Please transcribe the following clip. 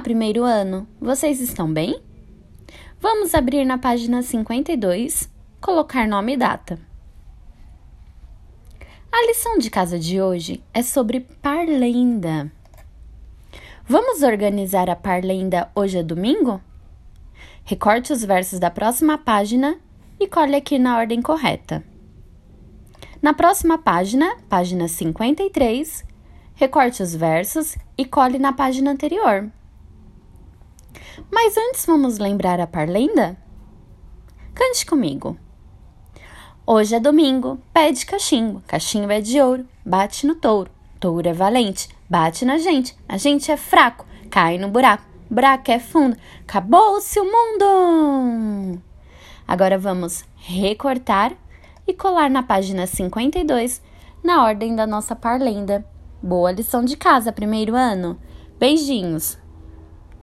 Primeiro ano! Vocês estão bem? Vamos abrir na página 52, colocar nome e data. A lição de casa de hoje é sobre parlenda. Vamos organizar a parlenda hoje é domingo? Recorte os versos da próxima página e colhe aqui na ordem correta. Na próxima página, página 53, recorte os versos e cole na página anterior. Mas antes vamos lembrar a parlenda? Cante comigo. Hoje é domingo, pé de cachimbo, cachimbo é de ouro, bate no touro, touro é valente, bate na gente, a gente é fraco, cai no buraco, buraco é fundo, acabou-se o mundo! Agora vamos recortar e colar na página 52, na ordem da nossa parlenda. Boa lição de casa, primeiro ano! Beijinhos!